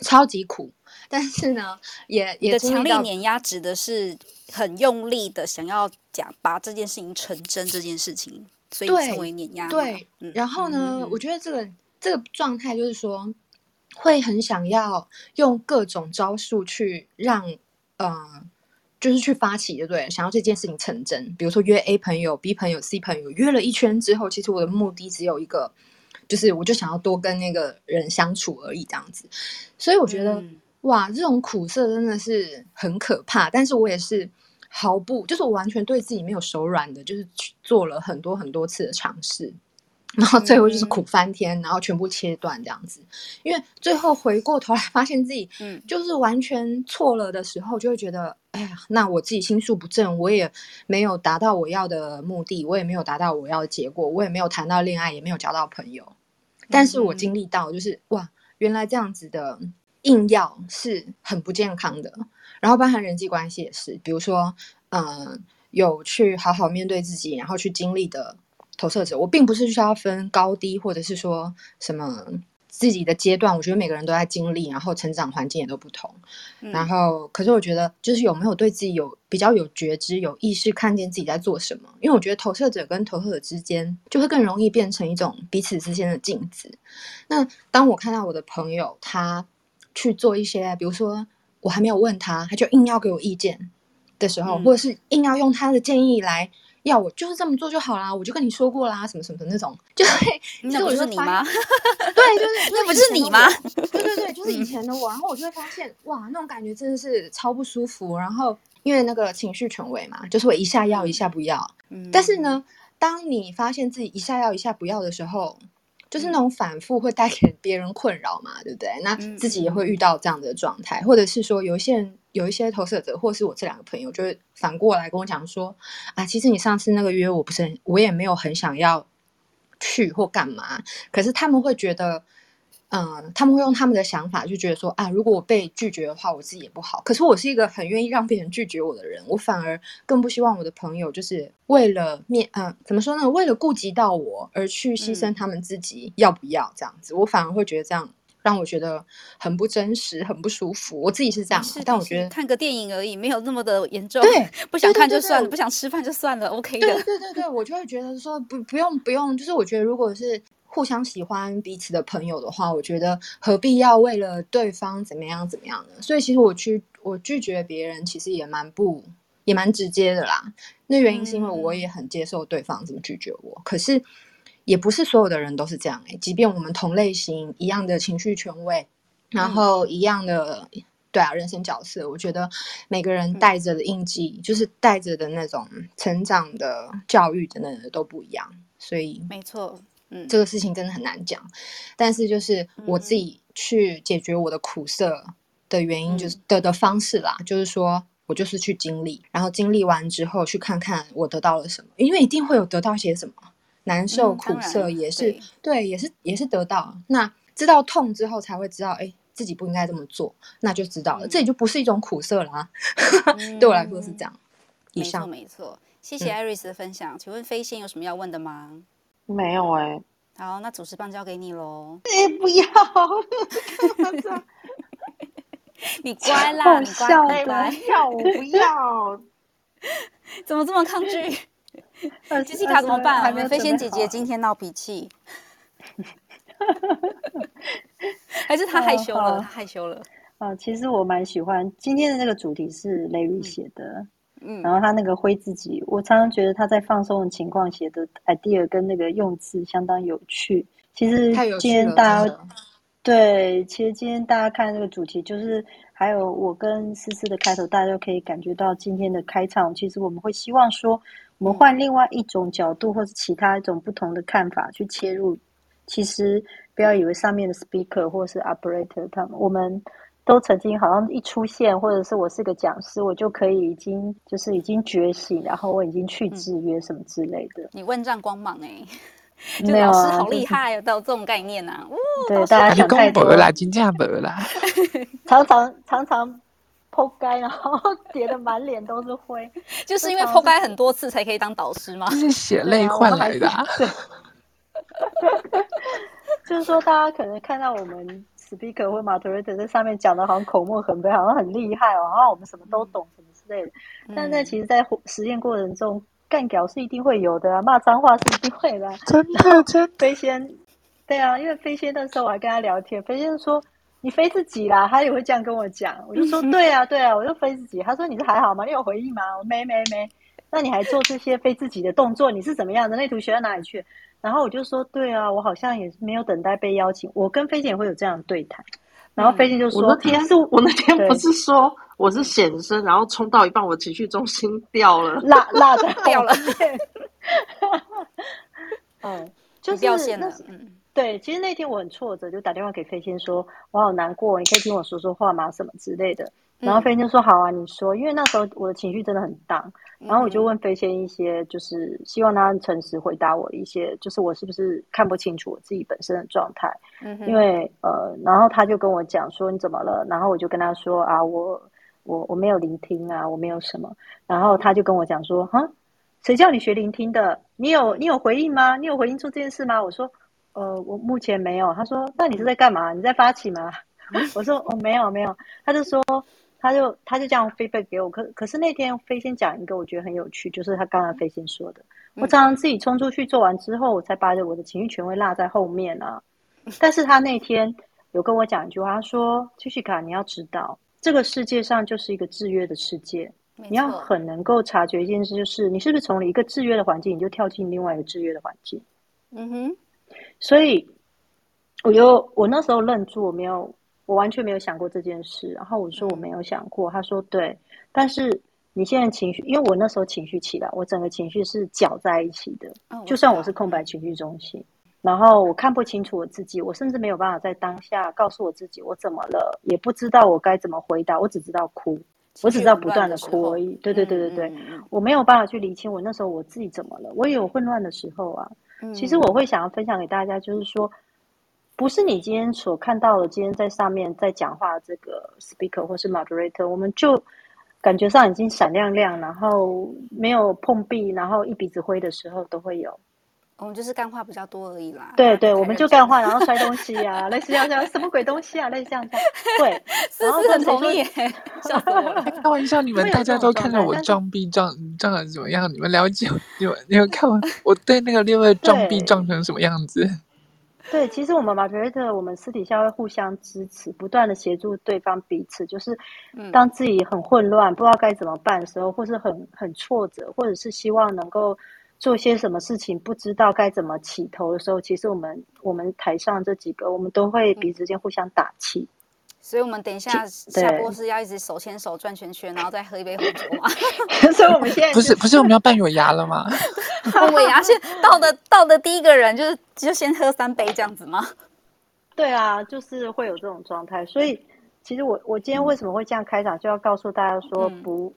Speaker 7: 超级苦。但是呢，也也
Speaker 4: 强力碾压指的是很用力的想要讲把这件事情成真这件事情，所以称为碾压。
Speaker 7: 对，嗯、然后呢，嗯、我觉得这个这个状态就是说，会很想要用各种招数去让，嗯、呃，就是去发起，对不对？想要这件事情成真。比如说约 A 朋友、B 朋友、C 朋友，约了一圈之后，其实我的目的只有一个，就是我就想要多跟那个人相处而已，这样子。所以我觉得。嗯哇，这种苦涩真的是很可怕，但是我也是毫不，就是我完全对自己没有手软的，就是去做了很多很多次的尝试，然后最后就是苦翻天，嗯、然后全部切断这样子。因为最后回过头来发现自己，嗯，就是完全错了的时候，就会觉得，哎呀，那我自己心术不正，我也没有达到我要的目的，我也没有达到我要的结果，我也没有谈到恋爱，也没有交到朋友。但是我经历到，就是、嗯、哇，原来这样子的。硬要是很不健康的，然后包含人际关系也是，比如说，嗯、呃，有去好好面对自己，然后去经历的投射者，我并不是需要分高低，或者是说什么自己的阶段，我觉得每个人都在经历，然后成长环境也都不同。嗯、然后，可是我觉得，就是有没有对自己有比较有觉知、有意识，看见自己在做什么？因为我觉得投射者跟投射者之间，就会更容易变成一种彼此之间的镜子。那当我看到我的朋友他去做一些，比如说我还没有问他，他就硬要给我意见的时候，嗯、或者是硬要用他的建议来。要我就是这么做就好啦，我就跟你说过啦，什么什么的那种，就会，
Speaker 4: 那不是你吗？
Speaker 7: 对，就是
Speaker 4: 那不是你吗？
Speaker 7: 对对对，就是以前的我，然后我就会发现，哇，那种感觉真的是超不舒服。然后因为那个情绪权威嘛，就是我一下要一下不要。嗯。但是呢，当你发现自己一下要一下不要的时候，就是那种反复会带给别人困扰嘛，对不对？那自己也会遇到这样的状态，或者是说有一些人。有一些投射者，或是我这两个朋友，就会反过来跟我讲说：“啊，其实你上次那个约，我不是很，我也没有很想要去或干嘛。可是他们会觉得，嗯，他们会用他们的想法，就觉得说啊，如果我被拒绝的话，我自己也不好。可是我是一个很愿意让别人拒绝我的人，我反而更不希望我的朋友就是为了面，嗯，怎么说呢？为了顾及到我而去牺牲他们自己，要不要这样子？我反而会觉得这样。”让我觉得很不真实，很不舒服。我自己是这样，是但我觉得
Speaker 4: 看个电影而已，没有那么的严重。
Speaker 7: 对，
Speaker 4: 不想看就算了，对对对对，不想吃饭就算了，OK 的。
Speaker 7: 对对对对，我就会觉得说不不用不用，就是我觉得如果是互相喜欢彼此的朋友的话，我觉得何必要为了对方怎么样怎么样呢？所以其实我去我拒绝别人，其实也蛮不也蛮直接的啦。那原因是因为我也很接受对方怎么拒绝我，嗯、可是。也不是所有的人都是这样哎、欸，即便我们同类型一样的情绪权威，然后一样的、嗯、对啊人生角色，我觉得每个人带着的印记，嗯、就是带着的那种成长的教育等等的都不一样，所以
Speaker 4: 没错，嗯，
Speaker 7: 这个事情真的很难讲。但是就是我自己去解决我的苦涩的原因，就是、嗯、的的方式啦，就是说我就是去经历，然后经历完之后去看看我得到了什么，因为一定会有得到些什么。难受苦涩也是、嗯、对，对，也是也是得到。那知道痛之后，才会知道，哎，自己不应该这么做，那就知道了。嗯、这里就不是一种苦涩啦、啊。嗯、对我来说是这样。以上
Speaker 4: 没错，没错。谢谢艾瑞斯的分享。嗯、请问飞仙有什么要问的吗？
Speaker 3: 没有哎、欸。
Speaker 4: 好，那主持棒交给你喽。
Speaker 6: 哎，不要！
Speaker 4: 你乖啦，你乖，你乖。
Speaker 6: 不要，我不要。
Speaker 4: 怎么这么抗拒？机器卡怎么办？还没飞仙姐姐今天闹脾气，还是她害羞了？她害羞了。
Speaker 3: 啊，其实我蛮喜欢今天的那个主题是 Larry 写的，嗯，然后他那个挥自己，我常常觉得他在放松的情况写的 idea 跟那个用字相当有趣。其实今天大家对，其实今天大家看这个主题，就是还有我跟思思的开头，大家就可以感觉到今天的开场，其实我们会希望说。我们换另外一种角度，或是其他一种不同的看法去切入。其实不要以为上面的 speaker 或是 operator 他们，我们都曾经好像一出现，或者是我是个讲师，我就可以已经就是已经觉醒，然后我已经去制约什么之类的。
Speaker 4: 你问丈光芒哎、欸，就老师好厉害，有到这种概念呐、啊？
Speaker 3: 对，大家想太多
Speaker 2: 了，金价没了，
Speaker 3: 常常常常。扑街，然后叠的满脸都是灰，
Speaker 4: 就是因为扑街很多次才可以当导师吗？
Speaker 2: 是血泪换来的、啊。
Speaker 3: 对，就是说大家可能看到我们 speaker 或 moderator 在上面讲的好像口沫横飞，好像很厉害哦，然后我们什么都懂什么之类的。嗯、但是在其实，在实验过程中，干屌是一定会有的、啊，骂脏话是一定会的、啊。
Speaker 2: 真的，真的。
Speaker 3: 飞仙，对啊，因为飞仙那时候我还跟他聊天，飞仙说。你飞自己啦，他也会这样跟我讲。我就说对啊，对啊，我就飞自己。他说你是还好吗？你有回应吗？我没没没。那你还做这些飞自己的动作，你是怎么样的？人类图学到哪里去？然后我就说对啊，我好像也没有等待被邀请。我跟飞姐也会有这样的对谈。然后飞姐就说：“
Speaker 6: 我那天是我那天不是说我是显身，然后冲到一半，我情绪中心掉了，
Speaker 3: 落落的
Speaker 4: 掉了。
Speaker 3: 嗯，就是
Speaker 4: 掉线了。嗯。”
Speaker 3: 对，其实那天我很挫折，就打电话给飞仙说：“我好难过，你可以听我说说话吗？什么之类的。”然后飞仙说：“好啊，你说。”因为那时候我的情绪真的很荡，然后我就问飞仙一些，就是希望他诚实回答我一些，就是我是不是看不清楚我自己本身的状态？嗯，因为呃，然后他就跟我讲说：“你怎么了？”然后我就跟他说：“啊，我我我没有聆听啊，我没有什么。”然后他就跟我讲说：“哈，谁叫你学聆听的？你有你有回应吗？你有回应出这件事吗？”我说。呃，我目前没有。他说，那你是在干嘛？你在发起吗？我说，哦，没有没有。他就说，他就他就这样 feedback 给我。可可是那天飞仙讲一个，我觉得很有趣，就是他刚刚飞仙说的，我常常自己冲出去做完之后，我才把我的情绪权威落在后面啊。但是他那天有跟我讲一句话，他说：“Jessica，你要知道，这个世界上就是一个制约的世界。”你要很能够察觉一件事，就是你是不是从了一个制约的环境，你就跳进另外一个制约的环境。嗯哼，所以我就我那时候愣住，我没有，我完全没有想过这件事。然后我说我没有想过，他说对，但是你现在情绪，因为我那时候情绪起来，我整个情绪是搅在一起的。就算我是空白情绪中心，然后我看不清楚我自己，我甚至没有办法在当下告诉我自己我怎么了，也不知道我该怎么回答，我只知道哭。我只知道不断的哭而已，对对对对对，嗯、我没有办法去理清我那时候我自己怎么了，我也有混乱的时候啊。其实我会想要分享给大家，就是说，不是你今天所看到的，今天在上面在讲话这个 speaker 或是 moderator，我们就感觉上已经闪亮亮，然后没有碰壁，然后一鼻子灰的时候都会有。
Speaker 4: 我们就是干话比较多而已啦。
Speaker 3: 对对，我们就干话，然后摔东西啊，类似这样这样，什么鬼东西啊，类似这样这样。对，然后很同意。笑死我了！开
Speaker 2: 玩笑，你们大家都看到我撞壁撞撞的怎么样？你们了解？你们你们看完我对那个六位撞壁撞成什么样子？
Speaker 3: 对，其实我们 Moderator，我们私底下会互相支持，不断的协助对方彼此。就是当自己很混乱，不知道该怎么办的时候，或是很很挫折，或者是希望能够。做些什么事情不知道该怎么起头的时候，其实我们我们台上这几个，我们都会彼此间互相打气。
Speaker 4: 所以，我们等一下下播是要一直手牵手转圈圈，然后再喝一杯红酒吗？
Speaker 3: 所以我们现在
Speaker 2: 不是不是我们要办尾牙了吗？
Speaker 4: 尾牙先到的到的第一个人就是就先喝三杯这样子吗？
Speaker 3: 对啊，就是会有这种状态。所以，其实我我今天为什么会这样开场，就要告诉大家说，不，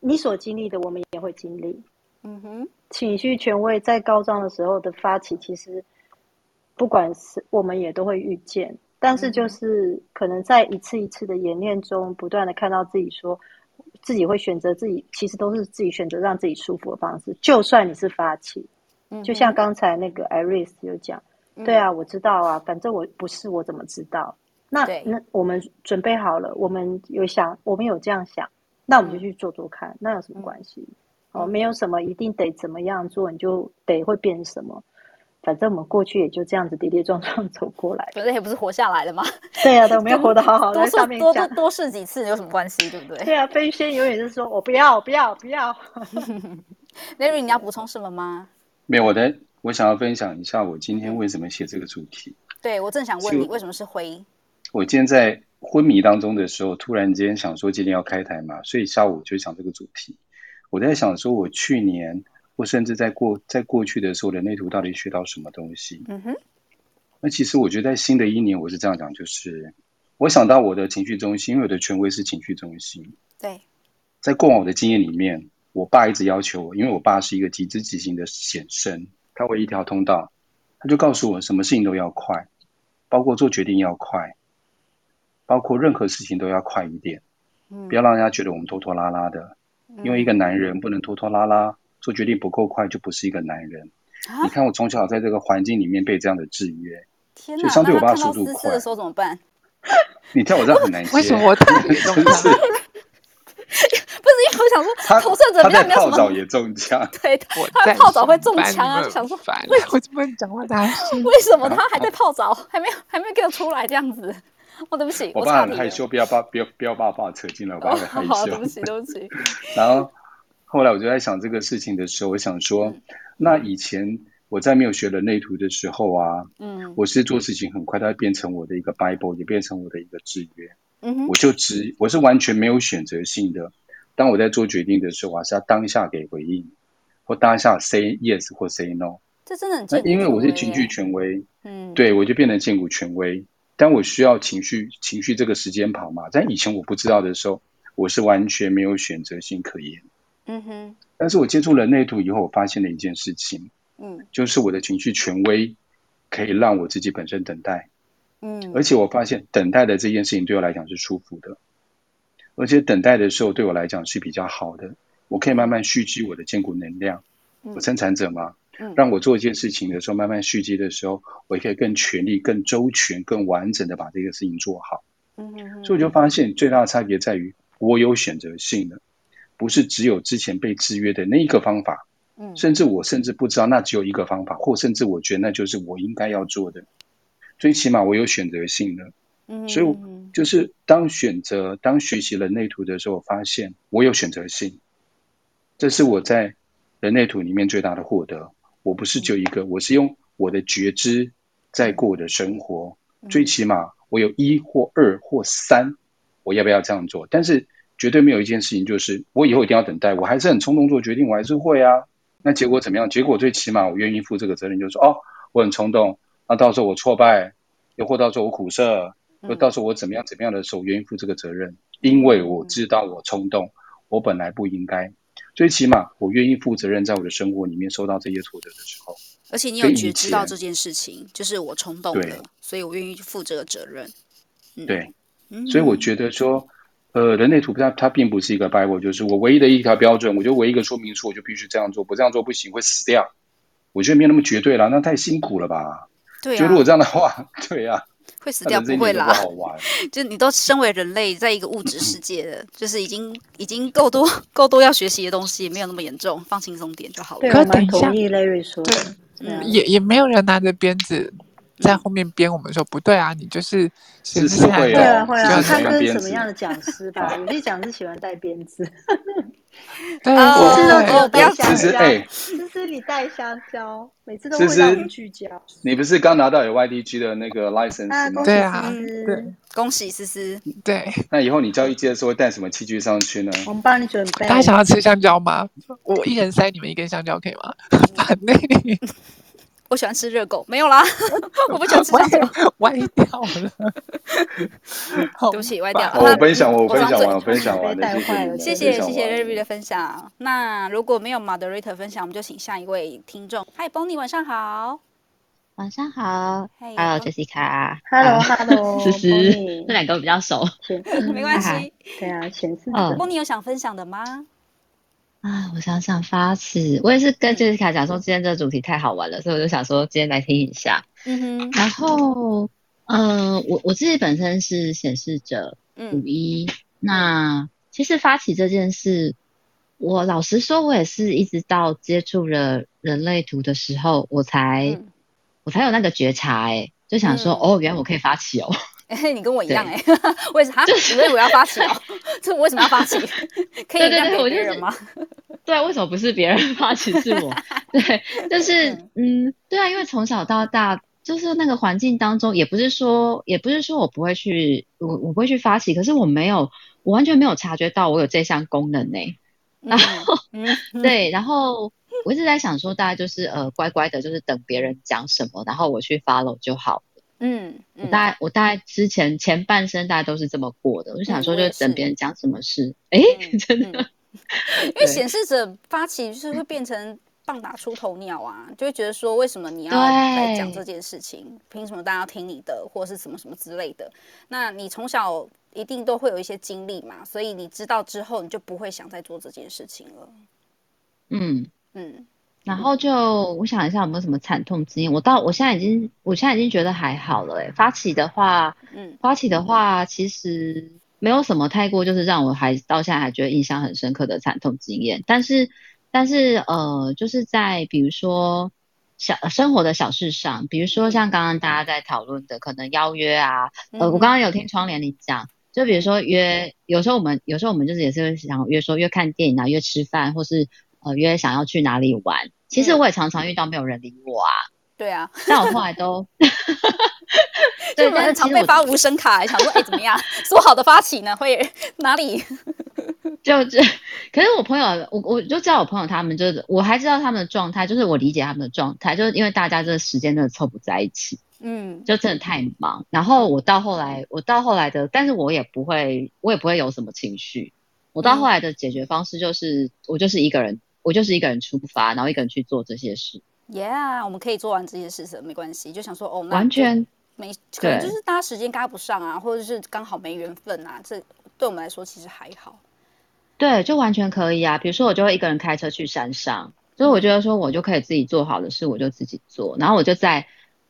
Speaker 3: 你所经历的，我们也会经历。嗯哼，情绪权威在高涨的时候的发起，其实不管是我们也都会遇见，但是就是可能在一次一次的演练中，不断的看到自己说，自己会选择自己，其实都是自己选择让自己舒服的方式。就算你是发起，就像刚才那个 Iris 有讲，对啊，我知道啊，反正我不是，我怎么知道？那那我们准备好了，我们有想，我们有这样想，那我们就去做做看，那有什么关系？哦，没有什么一定得怎么样做，你就得会变什么。反正我们过去也就这样子跌跌撞撞走过来，
Speaker 4: 反正也不是活下来的嘛。
Speaker 3: 对呀、啊，都没有活得好好的。多试
Speaker 4: 多多多试几次有什么关系，对不对？
Speaker 3: 对啊，飞仙永远是说我不要，不要，不要。
Speaker 4: Larry，你要补充什么吗？
Speaker 5: 没有，我的我想要分享一下我今天为什么写这个主题。
Speaker 4: 对，我正想问你为什么是灰。
Speaker 5: 我今天在昏迷当中的时候，突然间想说今天要开台嘛，所以下午就想这个主题。我在想说，我去年或甚至在过在过去的时候，人类图到底学到什么东西？嗯哼。那其实我觉得在新的一年，我是这样讲，就是我想到我的情绪中心，因为我的权威是情绪中心。
Speaker 4: 对。
Speaker 5: 在过往我的经验里面，我爸一直要求我，因为我爸是一个极之极行的显身，他会一条通道，他就告诉我，什么事情都要快，包括做决定要快，包括任何事情都要快一点，不要让人家觉得我们拖拖拉拉的。因为一个男人不能拖拖拉拉，做决定不够快，就不是一个男人。啊、你看我从小在这个环境里面被这样的制约，
Speaker 4: 天，
Speaker 5: 所以相对我爸速度快
Speaker 4: 的时候怎么办？
Speaker 5: 你跳我这样很难 接。
Speaker 2: 为什么我太真是？
Speaker 4: 不是因为我想说，他投射者比较没有什么。
Speaker 5: 泡澡也中枪，
Speaker 4: 对，他泡澡会中枪啊，就想说，为
Speaker 2: 我怎么讲话大声？
Speaker 4: 为什么 他还在泡澡，还没有还没有给我出来这样子？哦，对不起，
Speaker 5: 我爸很害羞，不要把不要不要把我爸扯进来，我爸很害羞。
Speaker 4: 好，对不起，对不起。
Speaker 5: 然后后来我就在想这个事情的时候，我想说，那以前我在没有学人类图的时候啊，嗯，我是做事情很快，它会变成我的一个 Bible，也变成我的一个制约。嗯哼，我就只我是完全没有选择性的。当我在做决定的时候，我是要当下给回应，或当下 say yes 或 say no。
Speaker 4: 这真的很那
Speaker 5: 因为我是情绪权威，嗯，对我就变成荐骨权威。但我需要情绪，情绪这个时间跑嘛。但以前我不知道的时候，我是完全没有选择性可言。嗯哼。但是我接触人类图以后，我发现了一件事情，嗯，就是我的情绪权威可以让我自己本身等待。嗯。而且我发现等待的这件事情对我来讲是舒服的，而且等待的时候对我来讲是比较好的。我可以慢慢蓄积我的坚固能量。我生产者嘛，让我做一件事情的时候，慢慢蓄积的时候，我也可以更全力、更周全、更完整的把这个事情做好。嗯嗯。所以我就发现最大的差别在于，我有选择性的，不是只有之前被制约的那一个方法。嗯。甚至我甚至不知道那只有一个方法，或甚至我觉得那就是我应该要做的。最起码我有选择性的。嗯。所以就是当选择、当学习人类图的时候，我发现我有选择性。这是我在人类图里面最大的获得。我不是就一个，我是用我的觉知在过我的生活。最起码我有一或二或三，我要不要这样做？但是绝对没有一件事情就是我以后一定要等待，我还是很冲动做决定，我还是会啊。那结果怎么样？结果最起码我愿意负这个责任，就是说哦，我很冲动，那到时候我挫败，又或到时候我苦涩，又到时候我怎么样怎么样的时候，我愿意负这个责任，因为我知道我冲动，我本来不应该。最起码我愿意负责任，在我的生活里面受到这些挫折的时候，
Speaker 4: 而且你有觉知到这件事情，就是我冲动了，所以我愿意负这个责任。
Speaker 5: 嗯、对、嗯，所以我觉得说，呃，人类图它它并不是一个 Bible，就是我唯一的一条标准，我就唯一一个说明书，我就必须这样做，不这样做不行，会死掉。我觉得没有那么绝对了，那太辛苦了吧？
Speaker 4: 对、啊，
Speaker 5: 就如果这样的话，对呀、啊。
Speaker 4: 会死掉不会啦，就你都身为人类，在一个物质世界的，就是已经已经够多够多要学习的东西，也没有那么严重，放轻松点就好了。
Speaker 3: 对，我蛮同意 Larry 说的，
Speaker 2: 对，嗯、也也没有人拿着鞭子在后面鞭我们说、嗯、不对啊，你就是是是会
Speaker 3: 啊会啊，看跟什么样的讲师吧，有些讲师喜欢带鞭子。
Speaker 2: 对，
Speaker 4: 哦，
Speaker 2: 我
Speaker 4: 不要
Speaker 5: 其实哎，
Speaker 3: 思思你带香蕉，每次都会让我们聚焦。
Speaker 5: 你不是刚拿到有 YDG 的那个 license 吗？
Speaker 2: 对啊，
Speaker 4: 对，恭喜思思。
Speaker 2: 对，
Speaker 5: 那以后你交易机的时候会带什么器具上去呢？
Speaker 3: 我们帮你准备。
Speaker 2: 大家想要吃香蕉吗？我一人塞你们一根香蕉可以吗？反内。
Speaker 4: 我喜欢吃热狗，没有啦，我不喜欢吃香蕉，
Speaker 2: 歪掉了。
Speaker 4: 对不起，歪掉了。
Speaker 5: 我分享，我分享完，我分享完，
Speaker 3: 带坏了。
Speaker 4: 谢谢，谢谢 Larry 的分享。那如果没有 Moderator 分享，我们就请下一位听众。Hi，Bonnie，晚上好。
Speaker 8: 晚上好。Hello，Jessica。
Speaker 3: Hello，Hello。
Speaker 8: 思思，这两个比较熟。
Speaker 4: 没关系。
Speaker 3: 对啊，前四。
Speaker 4: Bonnie 有想分享的吗？
Speaker 8: 啊，我想想发起，我也是跟 Jessica 讲说，今天这个主题太好玩了，所以我就想说今天来听一下。嗯哼。然后，呃，我我自己本身是显示者五一，嗯，那其实发起这件事，我老实说，我也是一直到接触了人类图的时候，我才、嗯、我才有那个觉察，哎，就想说、嗯，哦，原来我可以发起哦。
Speaker 4: 哎，你跟我一样哎，为啥？你为什么要发起哦？这我为什么要发起？可以让别人吗？
Speaker 8: 对，为什么不是别人发起是我？对，就是嗯，对啊，因为从小到大，就是那个环境当中，也不是说，也不是说我不会去，我我不会去发起，可是我没有，我完全没有察觉到我有这项功能呢。然后，嗯、对，然后我一直在想说，大家就是呃，乖乖的，就是等别人讲什么，然后我去 follow 就好。嗯，我大概我大概之前前半生大家都是这么过的，我就想说，就等别人讲什么事，哎、嗯欸，真的，
Speaker 4: 因为显示者发起就是会变成棒打出头鸟啊，就会觉得说，为什么你要来讲这件事情？凭什么大家要听你的，或者是什么什么之类的？那你从小一定都会有一些经历嘛，所以你知道之后，你就不会想再做这件事情了。
Speaker 8: 嗯嗯。然后就我想一下有没有什么惨痛经验，我到我现在已经我现在已经觉得还好了诶，发起的话，嗯，发起的话其实没有什么太过就是让我还到现在还觉得印象很深刻的惨痛经验，但是但是呃就是在比如说小生活的小事上，比如说像刚刚大家在讨论的可能邀约啊，呃我刚刚有听窗帘你讲，就比如说约有时候我们有时候我们就是也是会想约说约看电影啊，约吃饭或是呃约想要去哪里玩。其实我也常常遇到没有人理我啊，
Speaker 4: 对啊，
Speaker 8: 但我后来都，
Speaker 4: 对，很常被发无声卡，想说哎怎么样，说好的发起呢？会哪里？
Speaker 8: 就这，可是我朋友，我我就知道我朋友他们就是，我还知道他们的状态，就是我理解他们的状态，就是因为大家这个时间真的凑不在一起，嗯，就真的太忙。然后我到后来，我到后来的，但是我也不会，我也不会有什么情绪。我到后来的解决方式就是，嗯、我就是一个人。我就是一个人出发，然后一个人去做这些事。
Speaker 4: Yeah，我们可以做完这些事情，没关系。就想说，哦，那
Speaker 8: 完全
Speaker 4: 没，可能就是大家时间赶不上啊，或者是刚好没缘分啊。这对我们来说其实还好。
Speaker 8: 对，就完全可以啊。比如说，我就会一个人开车去山上，所以我觉得说我就可以自己做好的事，我就自己做，然后我就在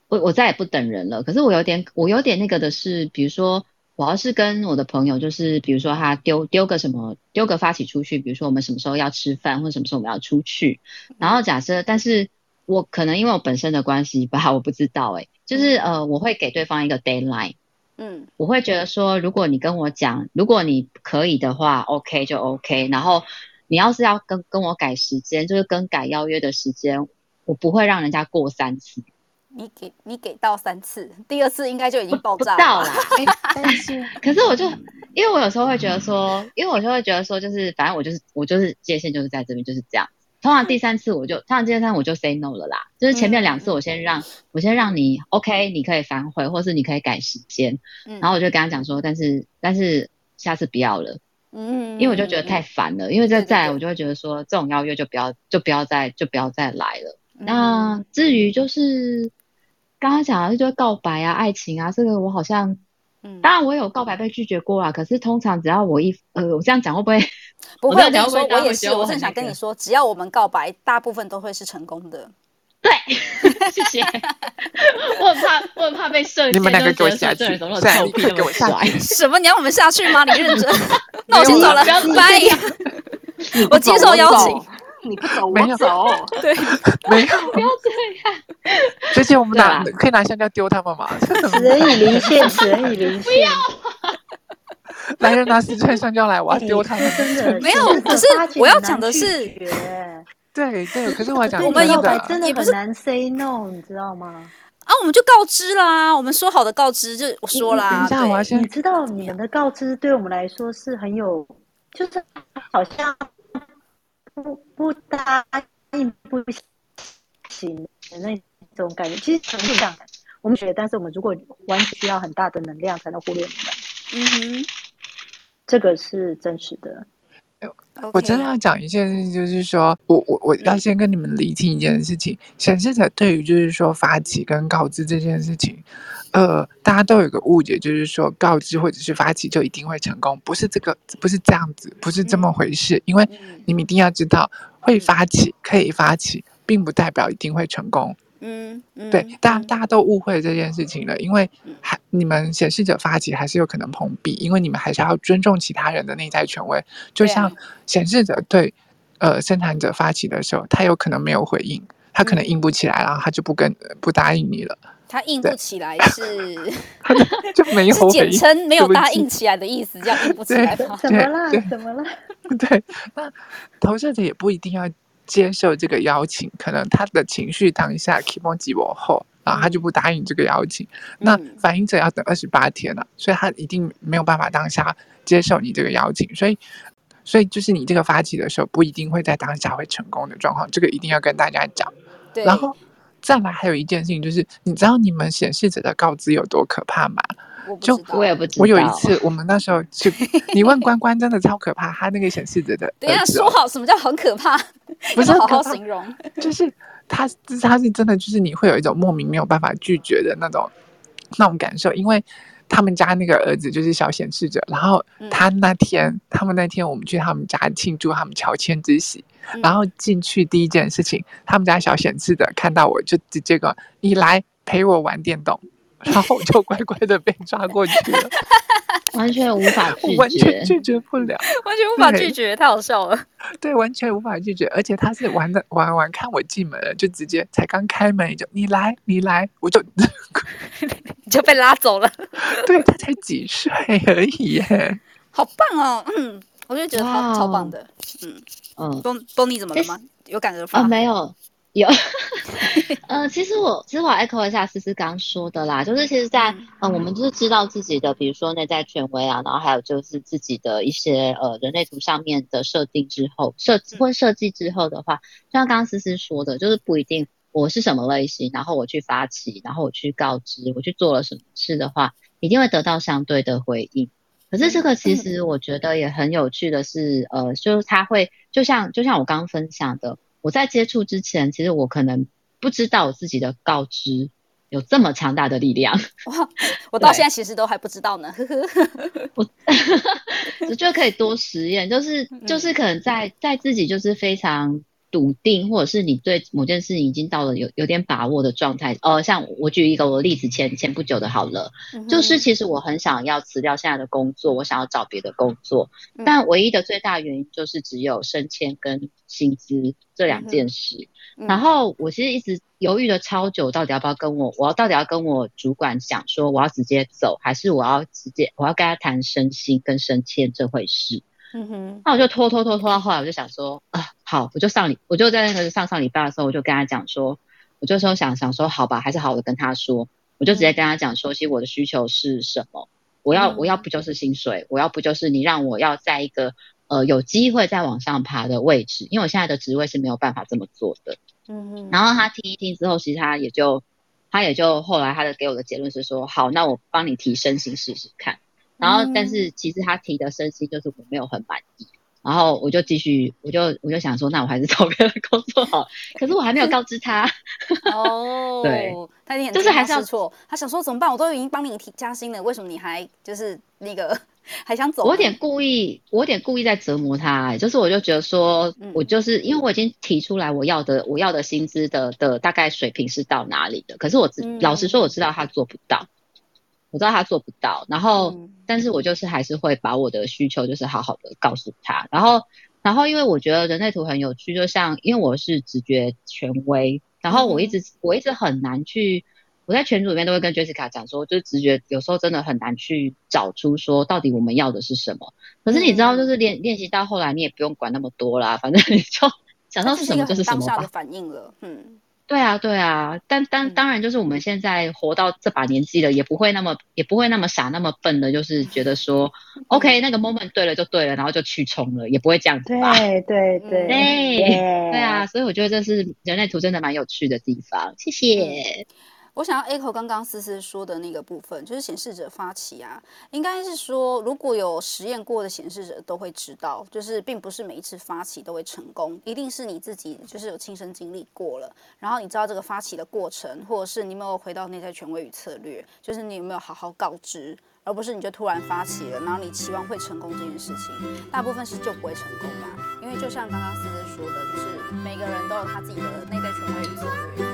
Speaker 8: 我我再也不等人了。可是我有点我有点那个的是，比如说我要是跟我的朋友，就是比如说他丢丢个什么丢个发起出去，比如说我们什么时候要吃饭，或者什么时候我们要出去，然后假设，但是我可能因为我本身的关系吧，我不知道诶、欸，就是呃我会给对方一个 deadline。嗯，我会觉得说，如果你跟我讲，如果你可以的话，OK 就 OK。然后你要是要跟跟我改时间，就是更改邀约的时间，我不会让人家过三次。
Speaker 4: 你给你给到三次，第二次应该就已经爆炸了。
Speaker 8: 到了，但是可是我就因为我有时候会觉得说，因为我就会觉得说，就是反正我就是我就是界限就是在这边就是这样。通常第三次我就，通常第三次我就 say no 了啦。就是前面两次我先让、嗯、我先让你 OK，你可以反悔，或是你可以改时间。嗯，然后我就跟他讲说，但是但是下次不要了。嗯，因为我就觉得太烦了，因为再再来我就会觉得说，这种邀约就不要就不要再就不要再来了。嗯、那至于就是刚刚讲的就是告白啊、爱情啊，这个我好像。嗯，当然我有告白被拒绝过啊，可是通常只要我一呃，我这样讲会不会？
Speaker 4: 不会，我跟你说，我也是，我正想跟你说，只要我们告白，大部分都会是成功的。
Speaker 8: 对，谢谢。我很怕，我很怕被射。
Speaker 2: 你们两个给我下去，对，
Speaker 8: 臭屁给我下去。
Speaker 4: 什么？你要我们下去吗？你认真？那我先走了，拜。我接受邀请。
Speaker 6: 你不走，我走。
Speaker 4: 对，
Speaker 2: 没有，
Speaker 8: 不要这样。
Speaker 2: 最近我们拿可以拿香蕉丢他们吗？
Speaker 3: 此人已离线，此人已离线。不要。
Speaker 2: 来人拿四串香蕉来，我要丢他们。
Speaker 3: 真的
Speaker 4: 没有，可是我要讲的是，
Speaker 2: 对对，可是我要讲，
Speaker 3: 我们告白真的很难 say no，你知道吗？
Speaker 4: 啊，我们就告知啦，我们说好的告知就我说啦。
Speaker 2: 等一下，我要先。
Speaker 3: 你知道你们的告知对我们来说是很有，就是好像。不不答应不行的那种感觉，其实很这样。我们觉得，但是我们如果完全需要很大的能量才能忽略你们。嗯哼，这个是真实的。
Speaker 2: 我真的要讲一件事情，就是说我我我要先跟你们厘清一件事情。显示者对于就是说发起跟告知这件事情。呃，大家都有个误解，就是说告知或者是发起就一定会成功，不是这个，不是这样子，不是这么回事。因为你们一定要知道，会发起可以发起，并不代表一定会成功。嗯，对，大大家都误会这件事情了，因为还你们显示者发起还是有可能碰壁，因为你们还是要尊重其他人的内在权威。就像显示者对呃生产者发起的时候，他有可能没有回应，他可能硬不起来，然后他就不跟不答应你了。
Speaker 4: 他硬不起来是，
Speaker 2: 就没 有
Speaker 4: 简称没有答应起来的意思，这样硬不起来吗？
Speaker 3: 怎么了？怎么了？
Speaker 2: 对，那投射者也不一定要接受这个邀请，可能他的情绪当下 keep on 激我后，然后他就不答应这个邀请。嗯、那反应者要等二十八天了，所以他一定没有办法当下接受你这个邀请，所以，所以就是你这个发起的时候，不一定会在当下会成功的状况，这个一定要跟大家
Speaker 4: 讲。
Speaker 2: 然后。再来还有一件事情，就是你知道你们显示者的告知有多可怕吗？
Speaker 8: 就我也不知道。
Speaker 2: 我有一次，我们那时候去，你问关关，真的超可怕。他那个显示者的，
Speaker 4: 等一下说好，什么叫很可怕？不是好好形容，
Speaker 2: 就是他，他是真的，就是你会有一种莫名没有办法拒绝的那种那种感受，因为。他们家那个儿子就是小显示者，然后他那天，嗯、他们那天我们去他们家庆祝他们乔迁之喜，嗯、然后进去第一件事情，他们家小显示者看到我就直接说：“你来陪我玩电动。”然后我就乖乖的被抓过去了，
Speaker 8: 完全无法拒绝，
Speaker 2: 完全拒绝不了，
Speaker 4: 完全无法拒绝，太好笑了。
Speaker 2: 对，完全无法拒绝，而且他是玩的玩玩，看我进门了，就直接才刚开门就你来你来，我就
Speaker 4: 你就被拉走了。
Speaker 2: 对，他才几岁而已耶，
Speaker 4: 好棒哦！嗯，我就觉得他超棒的。嗯嗯，东东尼怎么了吗？有感而发？
Speaker 8: 啊，没有。有，呃，其实我其实我 echo 一下思思刚刚说的啦，就是其实在，在呃，我们就是知道自己的，比如说内在权威啊，然后还有就是自己的一些呃人类图上面的设定之后，设或设计之后的话，就像刚刚思思说的，就是不一定我是什么类型，然后我去发起，然后我去告知，我去做了什么事的话，一定会得到相对的回应。可是这个其实我觉得也很有趣的是，呃，就是他会就像就像我刚刚分享的。我在接触之前，其实我可能不知道我自己的告知有这么强大的力量。
Speaker 4: 哇，我到现在其实都还不知道呢。
Speaker 8: 我我觉得可以多实验，就是就是可能在在自己就是非常笃定，或者是你对某件事情已经到了有有点把握的状态。呃，像我举一个我的例子，前前不久的好了，嗯、就是其实我很想要辞掉现在的工作，我想要找别的工作，嗯、但唯一的最大原因就是只有升迁跟薪资这两件事。嗯、然后我其实一直犹豫了超久，到底要不要跟我，我要到底要跟我主管讲说我要直接走，还是我要直接我要跟他谈升薪跟升迁这回事。嗯哼，那我就拖拖拖拖到后来，我就想说啊，好，我就上礼，我就在那个上上礼拜的时候，我就跟他讲说，我就说想想说，好吧，还是好的跟他说，我就直接跟他讲说，其实我的需求是什么，我要我要不就是薪水，我要不就是你让我要在一个呃有机会再往上爬的位置，因为我现在的职位是没有办法这么做的。嗯哼，然后他听一听之后，其实他也就他也就后来他的给我的结论是说，好，那我帮你提升薪试试看。然后，但是其实他提的升薪就是我没有很满意，然后我就继续，我就我就想说，那我还是找别的 工作好。可是我还没有告知他。哦，对，
Speaker 4: 他就是还是要错。他想说怎么办？我都已经帮你提加薪了，为什么你还就是那个还想走？
Speaker 8: 我有点故意，我有点故意在折磨他。就是我就觉得说，我就是因为我已经提出来我要的我要的薪资的的大概水平是到哪里的，可是我知、嗯、老实说我知道他做不到。我知道他做不到，然后，嗯、但是我就是还是会把我的需求就是好好的告诉他，然后，然后因为我觉得人类图很有趣，就像因为我是直觉权威，然后我一直、嗯、我一直很难去，我在群组里面都会跟 Jessica 讲说，就是直觉有时候真的很难去找出说到底我们要的是什么。可是你知道，就是练练习到后来，你也不用管那么多啦，反正你就 想到是什么就是什么吧。当下
Speaker 4: 的反应了，嗯。
Speaker 8: 对啊，对啊，但但当然就是我们现在活到这把年纪了，也不会那么也不会那么傻那么笨的，就是觉得说，OK，那个 moment 对了就对了，然后就去冲了，也不会这样子吧？
Speaker 3: 对对对对
Speaker 8: 对啊，所以我觉得这是人类图真的蛮有趣的地方。谢谢。
Speaker 4: 我想要 echo 刚刚思思说的那个部分，就是显示者发起啊，应该是说如果有实验过的显示者都会知道，就是并不是每一次发起都会成功，一定是你自己就是有亲身经历过了，然后你知道这个发起的过程，或者是你有没有回到内在权威与策略，就是你有没有好好告知，而不是你就突然发起了，然后你期望会成功这件事情，大部分是就不会成功的，因为就像刚刚思思说的，就是每个人都有他自己的内在权威与策略。